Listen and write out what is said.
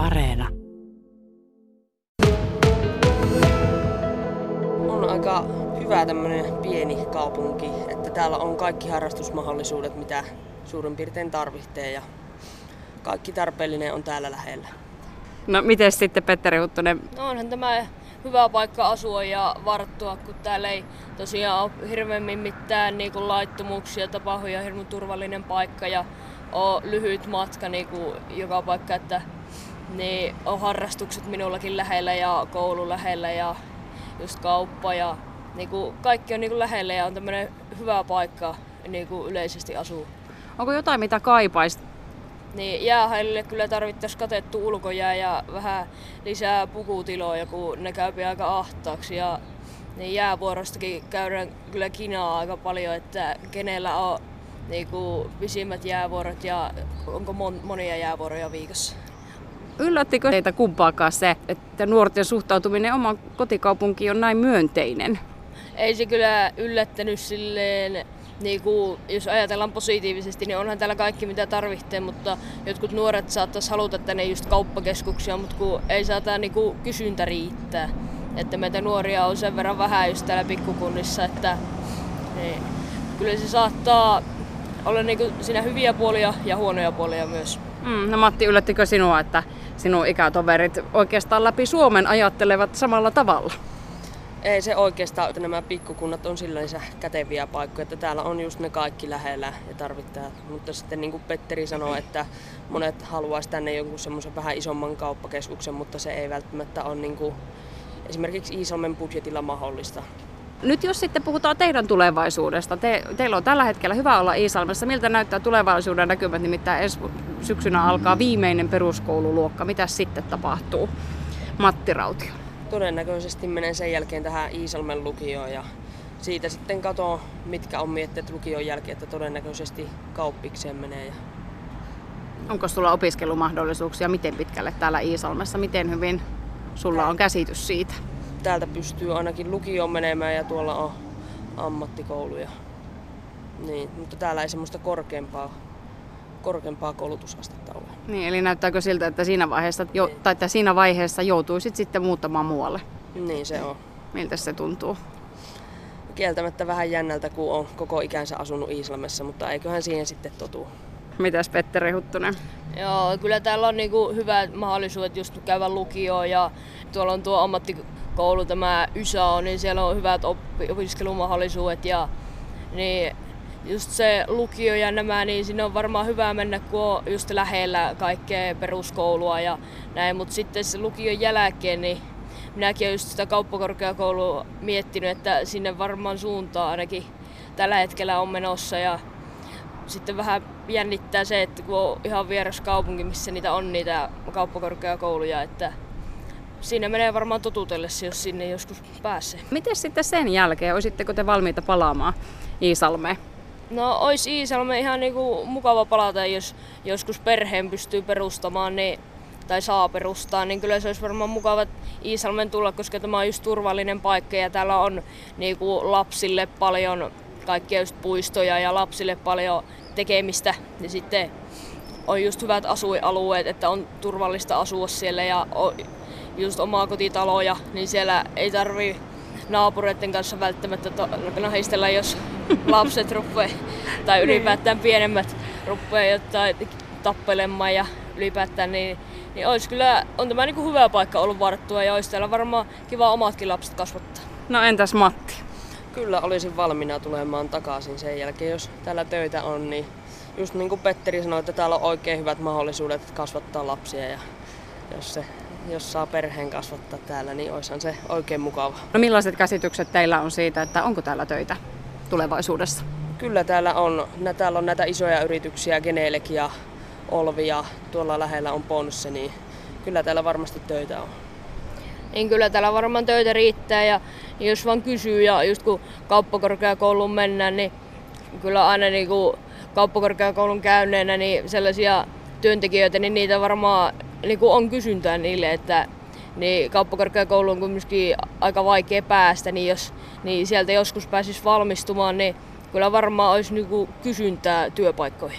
Areena. On aika hyvä tämmöinen pieni kaupunki, että täällä on kaikki harrastusmahdollisuudet, mitä suurin piirtein tarvitsee ja kaikki tarpeellinen on täällä lähellä. No miten sitten Petteri Huttunen? No onhan tämä hyvä paikka asua ja varttua, kun täällä ei tosiaan ole hirveämmin mitään niin kuin laittomuuksia tapahdu ja hirveän turvallinen paikka ja on lyhyt matka niin kuin joka paikka, että niin on harrastukset minullakin lähellä ja koulu lähellä ja just kauppa ja niin kuin kaikki on niin kuin lähellä ja on tämmöinen hyvä paikka niin kuin yleisesti asuu. Onko jotain, mitä kaipaisit? Niin jäähallille kyllä tarvittaisiin katettu ulkojää ja vähän lisää pukutiloja, kun ne käy aika ahtaaksi. Ja niin jäävuorostakin käydään kyllä kinaa aika paljon, että kenellä on niin kuin, pisimmät jäävuorot ja onko mon, monia jäävuoroja viikossa. Yllättikö teitä kumpaakaan se, että nuorten suhtautuminen omaan kotikaupunkiin on näin myönteinen? Ei se kyllä yllättänyt silleen, niin kuin, jos ajatellaan positiivisesti, niin onhan täällä kaikki mitä tarvitsee, mutta jotkut nuoret saattaisi haluta tänne just kauppakeskuksia, mutta kun ei saata niin kuin, kysyntä riittää. Että meitä nuoria on sen verran vähän just täällä pikkukunnissa, että niin, kyllä se saattaa olla niin kuin, siinä hyviä puolia ja huonoja puolia myös. Mm, no Matti, yllättikö sinua, että sinun ikätoverit oikeastaan läpi Suomen ajattelevat samalla tavalla? Ei se oikeastaan, että nämä pikkukunnat on sillänsä käteviä paikkoja, että täällä on just ne kaikki lähellä ja tarvittaa. Mutta sitten niin kuin Petteri sanoi, että monet haluaisi tänne jonkun semmoisen vähän isomman kauppakeskuksen, mutta se ei välttämättä ole niin kuin esimerkiksi Iisalmen budjetilla mahdollista. Nyt jos sitten puhutaan teidän tulevaisuudesta, te, teillä on tällä hetkellä hyvä olla Iisalmessa. Miltä näyttää tulevaisuuden näkymät? Nimittäin ensi syksynä alkaa viimeinen peruskoululuokka. Mitä sitten tapahtuu? Matti Rautio. Todennäköisesti menen sen jälkeen tähän Iisalmen lukioon ja siitä sitten katson, mitkä on mietteet lukion jälkeen, että todennäköisesti kauppikseen menee. Ja... Onko sulla opiskelumahdollisuuksia miten pitkälle täällä Iisalmessa? Miten hyvin sulla on käsitys siitä? Täältä pystyy ainakin lukioon menemään ja tuolla on ammattikouluja. Niin, mutta täällä ei semmoista korkeampaa, korkeampaa koulutusastetta ole. Niin, eli näyttääkö siltä, että siinä vaiheessa, jo, tai että siinä vaiheessa joutuisit sitten muuttamaan muualle? Niin se on. Miltä se tuntuu? Kieltämättä vähän jännältä, kun on koko ikänsä asunut Iislamessa, mutta eiköhän siihen sitten totu. Mitäs Petteri Huttunen? Joo, kyllä täällä on niinku hyvät mahdollisuudet just käydä lukioon ja tuolla on tuo ammattikoulu, tämä YSA, niin siellä on hyvät oppi- opiskelumahdollisuudet ja niin just se lukio ja nämä, niin sinne on varmaan hyvä mennä, kun on just lähellä kaikkea peruskoulua ja näin, mutta sitten se lukion jälkeen, niin minäkin olen just sitä kauppakorkeakoulua miettinyt, että sinne varmaan suuntaa ainakin tällä hetkellä on menossa ja sitten vähän jännittää se, että kun on ihan vieras kaupunki, missä niitä on niitä kauppakorkeakouluja, että siinä menee varmaan totutellessa, jos sinne joskus pääsee. Miten sitten sen jälkeen? Olisitteko te valmiita palaamaan Iisalmeen? No ois Iisalme ihan niinku mukava palata, jos joskus perheen pystyy perustamaan niin, tai saa perustaa, niin kyllä se olisi varmaan mukava Iisalmen tulla, koska tämä on just turvallinen paikka ja täällä on niinku lapsille paljon kaikkia just puistoja ja lapsille paljon tekemistä. Ja sitten on just hyvät asuinalueet, että on turvallista asua siellä ja on just omaa kotitaloja, niin siellä ei tarvi naapureiden kanssa välttämättä nahistella, jos lapset rupeaa tai ylipäätään pienemmät rupeaa jotain tappelemaan ja ylipäätään niin, niin olisi kyllä, on tämä niin kuin hyvä paikka ollut varttua ja olisi täällä varmaan kiva omatkin lapset kasvattaa. No entäs Matti? Kyllä olisin valmiina tulemaan takaisin sen jälkeen, jos täällä töitä on, niin just niin kuin Petteri sanoi, että täällä on oikein hyvät mahdollisuudet kasvattaa lapsia ja jos, se, jos saa perheen kasvattaa täällä, niin olisihan se oikein mukava. No millaiset käsitykset teillä on siitä, että onko täällä töitä tulevaisuudessa? Kyllä täällä on, täällä on näitä isoja yrityksiä, Genelek ja Olvi ja tuolla lähellä on Ponsse, niin kyllä täällä varmasti töitä on. Niin kyllä täällä varmaan töitä riittää ja jos vaan kysyy ja just kun kauppakorkeakouluun mennään, niin kyllä aina niin kuin kauppakorkeakoulun käyneenä niin sellaisia työntekijöitä, niin niitä varmaan niin kuin on kysyntää niille, että niin kauppakorkeakoulu on kuitenkin aika vaikea päästä, niin jos niin sieltä joskus pääsisi valmistumaan, niin kyllä varmaan olisi niin kuin kysyntää työpaikkoihin.